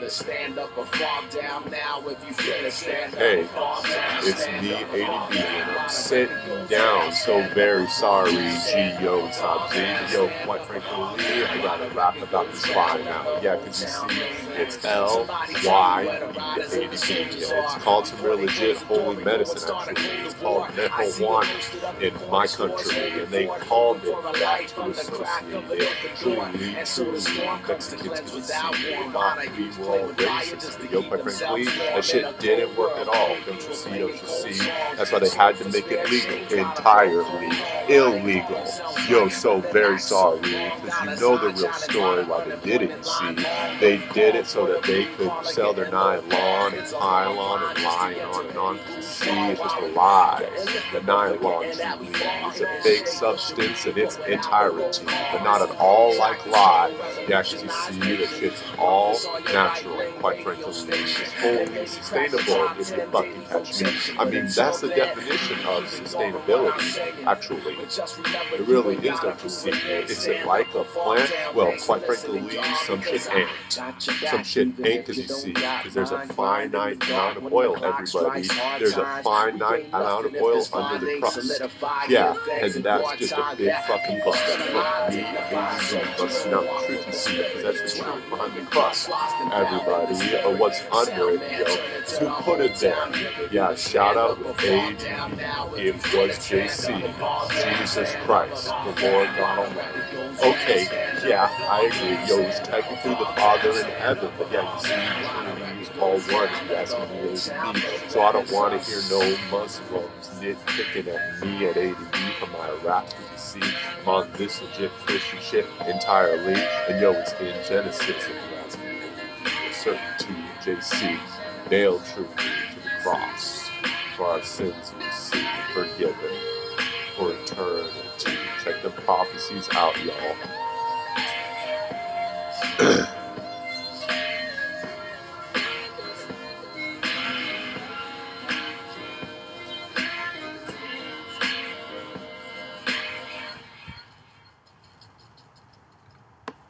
Hey, it's me, ADB, and I'm sitting down. So very sorry, G, yo, top Z. Yo, quite frankly, I gotta rap about the spot now. Yeah, because you see, it's L, Y, ADB. It's called some real legit holy medicine, actually. It's called marijuana in my country, and they called it that to associate it truly, truly Mexicans can see not we Oh, quite frankly, that shit didn't work at all. Don't you see? Don't you see? That's why they had to make it legal, entirely illegal. Yo, so very sorry, because you know the real story why they did it. You see, they did it so that they could sell their nylon and pylon and lying on and on. Because see, it's just a lie. The nylon is a fake substance in its entirety, but not at all like lye. You actually see that shit's all natural, quite frankly. Wholly sustainable if you fucking catch me. I mean, that's the definition of sustainability, actually. It really is, don't you see? Is it like a plant? Well, quite frankly, some shit ain't. Some shit ain't, because you see, because there's a finite amount of oil, everybody. There's a finite amount of oil under the crust. Yeah, and that's just a big fucking bust from me, busting out the truth, you see, because that's the truth behind the crust, everybody, or what's under it, yo. To put it there, yeah, shout out with it was JC, Jesus Christ, the Lord God Almighty. Okay, yeah, I agree, yo, he's technically the Father in heaven, but yeah, you see, all one, you ask me so I don't want to hear no Muslims nitpicking at me at ADB for my because you see, on this legit Christian shit entirely, and yo, it's in Genesis, certainty, JC, nailed truly to the cross, for our sins we see forgiven, for eternity. Check the prophecies out, y'all.